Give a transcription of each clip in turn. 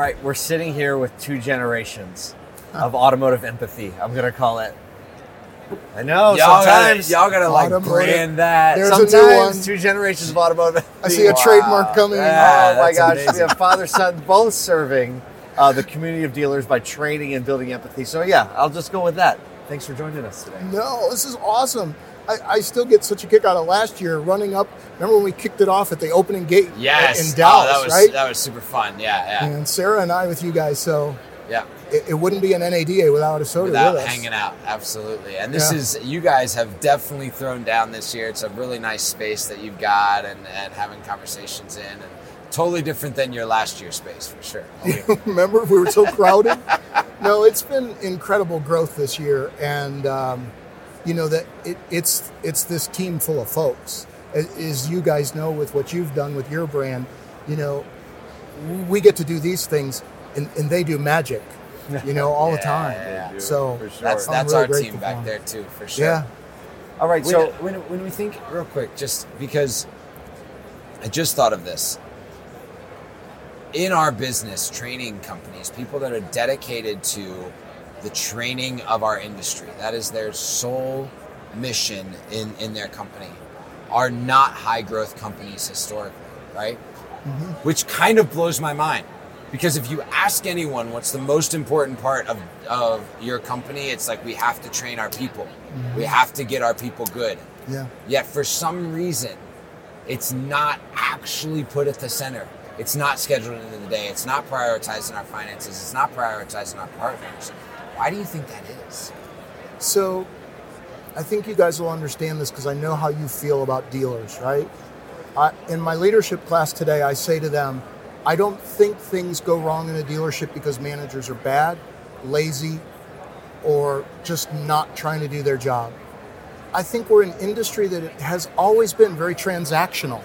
right, we're sitting here with two generations of automotive empathy. I'm gonna call it. I know. y'all sometimes, gotta, y'all gotta like Automotive- brand that. There's a new sometimes one. two generations of automotive. Empathy. I see a Wow. trademark coming. Yeah. oh my gosh, amazing. we have father son both serving uh, the community of dealers by training and building empathy. So yeah, I'll just go with that. Thanks for joining us today. No, this is awesome. I, I still get such a kick out of last year running up. Remember when we kicked it off at the opening gate Yes. in Dallas, oh, that was right? that was super fun. Yeah, yeah, And Sarah and I with you guys, so yeah. it, it wouldn't be an NADA without ASOTU Without with us. hanging out, absolutely. And this Yeah. is you guys have definitely thrown down this year. It's a really nice space that you've got, and, and having conversations in, and totally different than your last year's space for sure. Remember, we were so crowded. no, it's been incredible growth this year, and um, you know that it, it's it's this team full of folks. As, as you guys know, with what you've done with your brand, you know, we get to do these things, and, and they do magic. You know, all the time. yeah, yeah. So sure. That's I'm that's really our team back them. there too, for sure. yeah, All right, When, so when, when we think real quick, just because I just thought of this. In our business, training companies, people that are dedicated to the training of our industry, that is their sole mission in, in their company, are not high growth companies historically, right? Mm-hmm. Which kind of blows my mind. Because if you ask anyone what's the most important part of, of your company, it's like we have to train our people. Mm-hmm. We have to get our people good. yeah. Yet for some reason, it's not actually put at the center. It's not scheduled into the day. It's not prioritizing our finances. It's not prioritizing our partners. Why do you think that is? So, I think you guys will understand this because I know how you feel about dealers, right? I, in my leadership class today, I say to them, I don't think things go wrong in a dealership because managers are bad, lazy, or just not trying to do their job. I think we're an industry that has always been very transactional.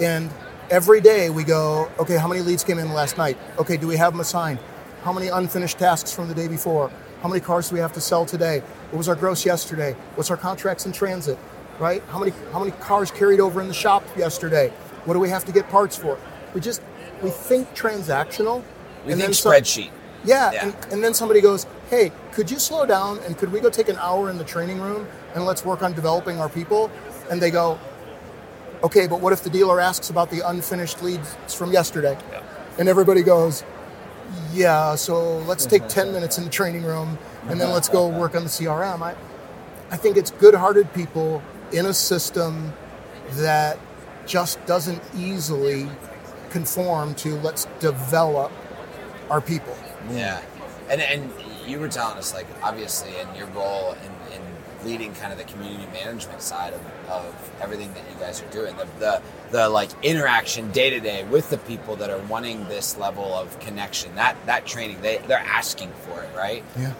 And every day we go, okay, how many leads came in last night? Okay, do we have them assigned? How many unfinished tasks from the day before? How many cars do we have to sell today? What was our gross yesterday? What's our contracts in transit? Right? How many how many cars carried over in the shop yesterday? What do we have to get parts for? We just we think transactional. We and think then some- spreadsheet. yeah, Yeah. And, and then somebody goes, "Hey, could you slow down and could we go take an hour in the training room and let's work on developing our people?" And they go, "Okay, but what if the dealer asks about the unfinished leads from yesterday?" And everybody goes, "Yeah, so let's take 10 minutes in the training room and then let's go work on the CRM." I I think it's good-hearted people in a system that just doesn't easily conform to let's develop our people. Yeah, and and you were telling us like obviously in your role in, in leading kind of the community management side of, of everything that you guys are doing, the the, the like interaction day to day with the people that are wanting this level of connection, that that training, they they're asking for it, right? Yeah.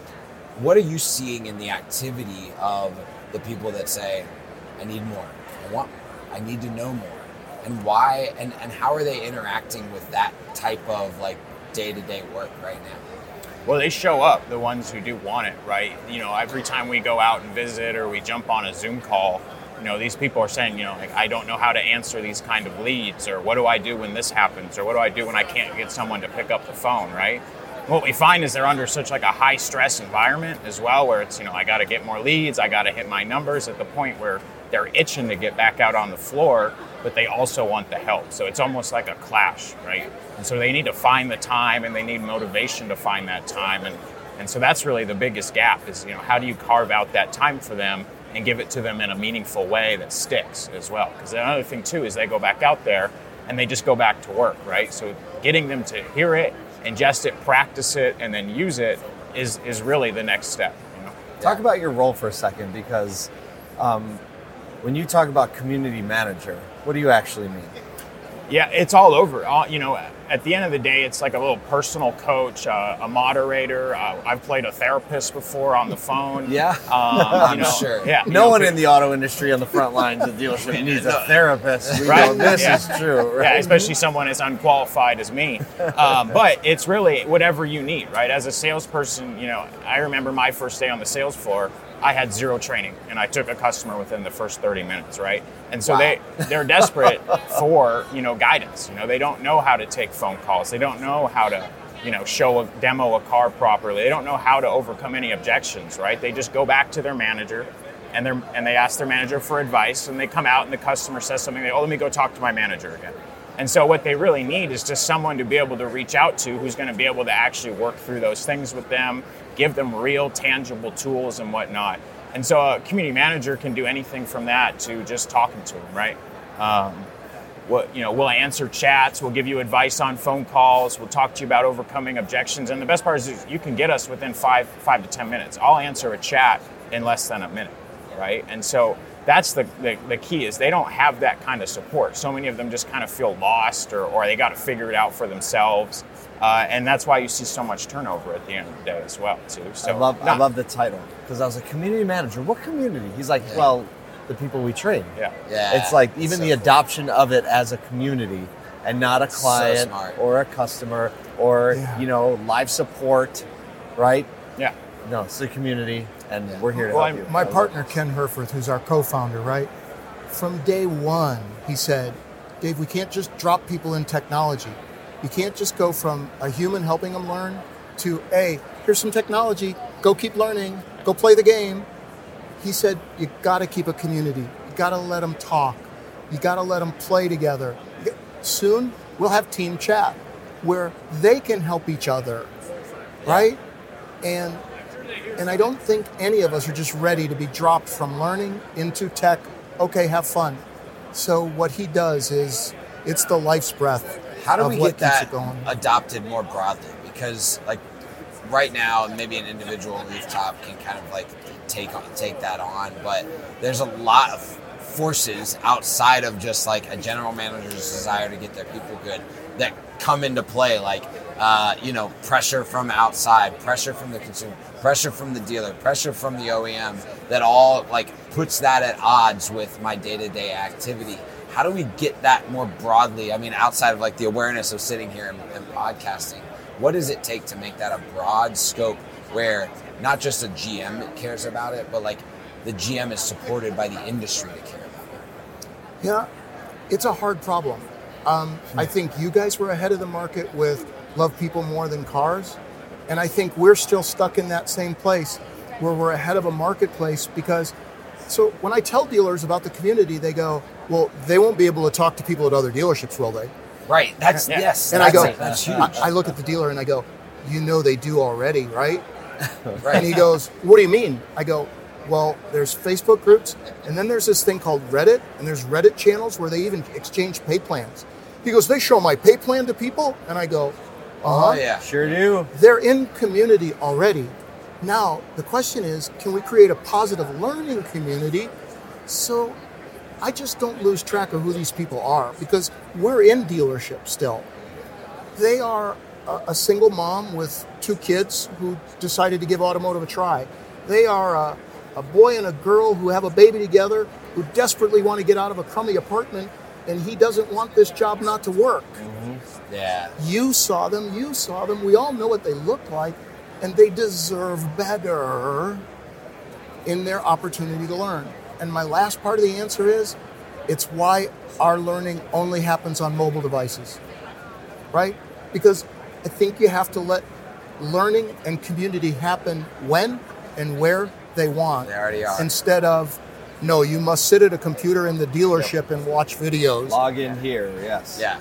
What are you seeing in the activity of the people that say, I need more, I want more, I need to know more? And why and, and how are they interacting with that type of like day to day work right now? Well, they show up, the ones who do want it, right? You know, every time we go out and visit or we jump on a Zoom call, you know, these people are saying, you know, like, I don't know how to answer these kind of leads, or what do I do when this happens, or what do I do when I can't get someone to pick up the phone, right? What we find is they're under such like a high stress environment as well, where it's, you know, I got to get more leads, I got to hit my numbers at the point where they're itching to get back out on the floor, but they also want the help. So it's almost like a clash, right? And so they need to find the time and they need motivation to find that time. And, and so that's really the biggest gap is, you know, how do you carve out that time for them and give it to them in a meaningful way that sticks as well? Because another thing too is they go back out there and they just go back to work, right? So getting them to hear it, ingest it, practice it, and then use it is, is really the next step. You know? Talk about your role for a second because um, when you talk about community manager, what do you actually mean? Yeah, it's all over. All, you know, at the end of the day, it's like a little personal coach, uh, a moderator. Uh, I've played a therapist before on the phone. Yeah. um, I'm know, sure. Yeah, No know, one but- in the auto industry on the front lines of dealership needs a therapist. We Right. know this Yeah. is true, right? Yeah, especially someone as unqualified as me. Um, but it's really whatever you need, right? As a salesperson, you know, I remember my first day on the sales floor. I had zero training, and I took a customer within the first 30 minutes, right? And so they they're desperate for you know guidance. You know, they don't know how to take phone calls. They don't know how to you know, show a demo a car properly. They don't know how to overcome any objections, right? They just go back to their manager and they and they ask their manager for advice and they come out and the customer says something, they, oh, let me go talk to my manager again. And so what they really need is just someone to be able to reach out to who's going to be able to actually work through those things with them, give them real tangible tools and whatnot. And so a community manager can do anything from that to just talking to them, right? Um, you know, we'll answer chats, we'll give you advice on phone calls, we'll talk to you about overcoming objections. And the best part is you can get us within five five to ten minutes. I'll answer a chat in less than a minute, right? And so that's the, the, the key is they don't have that kind of support. So many of them just kind of feel lost or, or they got to figure it out for themselves. Uh, and that's why you see so much turnover at the end of the day as well too. So I love I love the title because I was a community manager. What community? He's like, Yeah. well, the people we train. yeah. Yeah. It's like even so the cool. adoption of it as a community and not a client smart. or a customer or Yeah. you know live support, right? Yeah. No, it's a community, and Yeah. we're here to Well, help I'm- you. My partner, Ken Herforth, who's our co founder, right? From day one, he said, Dave, we can't just drop people in technology. You can't just go from a human helping them learn to, hey, here's some technology, go keep learning, go play the game. He said, you gotta keep a community. You gotta let them talk. You gotta let them play together. Soon, we'll have team chat where they can help each other, right? And and I don't think any of us are just ready to be dropped from learning into tech. Okay, have fun. So what he does is it's the life's breath. How do we get that adopted more broadly? Because like right now, maybe an individual rooftop can kind of like take on, take that on, but there's a lot of forces outside of just like a general manager's desire to get their people good that come into play, like uh, you know pressure from outside, pressure from the consumer, pressure from the dealer, pressure from the OEM, that all like puts that at odds with my day-to-day activity how do we get that more broadly? I mean, outside of like the awareness of sitting here and, and podcasting, what does it take to make that a broad scope where not just a GM cares about it, but like the GM is supported by the industry to care? Yeah, it's a hard problem. Um, I think you guys were ahead of the market with love people more than cars, and I think we're still stuck in that same place where we're ahead of a marketplace because. So when I tell dealers about the community, they go, "Well, they won't be able to talk to people at other dealerships, will they?" Right. That's Yeah. yes. And I go, it. That's huge. I, I look at the dealer and I go, "You know they do already, right?" right. And he goes, What do you mean? I go, Well, there's Facebook groups, and then there's this thing called Reddit, and there's Reddit channels where they even exchange pay plans. He goes, They show my pay plan to people? And I go, Uh huh. oh yeah. Sure do. They're in community already. Now, the question is can we create a positive learning community so I just don't lose track of who these people are because we're in dealership still. They are a, a single mom with two kids who decided to give automotive a try. They are a, a boy and a girl who have a baby together who desperately want to get out of a crummy apartment and he doesn't want this job not to work. Mm-hmm. Yeah. You saw them, you saw them. We all know what they look like, and they deserve better in their opportunity to learn. And my last part of the answer is it's why our learning only happens on mobile devices, right? Because I think you have to let learning and community happen when and where they want. They already are. Instead of, no, you must sit at a computer in the dealership and watch videos. Log in here. Yes. Yeah.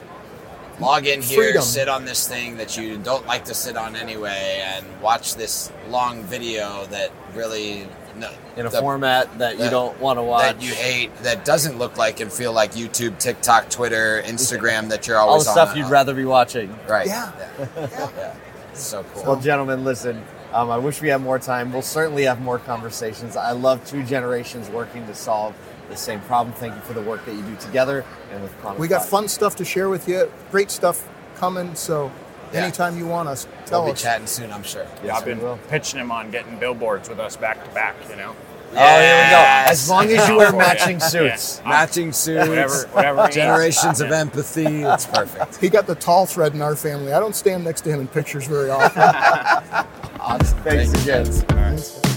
Log in here, Freedom. sit on this thing that you don't like to sit on anyway, and watch this long video that really no, In a the- format that you the- don't want to watch. that you hate, that doesn't look like and feel like YouTube, TikTok, Twitter, Instagram that you're always all always the stuff on, you'd on. rather be watching. Right. Yeah. Yeah. Yeah. It's so cool. Well, gentlemen, listen. Um, I wish we had more time. We'll certainly have more conversations. I love two generations working to solve the same problem. Thank you for the work that you do together and with Chronic We got Five. fun stuff to share with you. Great stuff coming. So Yeah. anytime you want us, tell we'll be chatting soon, I'm sure. Yes, I've been will. pitching him on getting billboards with us back to back. You know, Oh, here we go. As long as you wear Yeah. matching Yeah. suits. Matching suits, whatever, whatever. generations of empathy. It's perfect. He got the tall thread in our family. I don't stand next to him in pictures very often. Awesome. Thanks Thank again.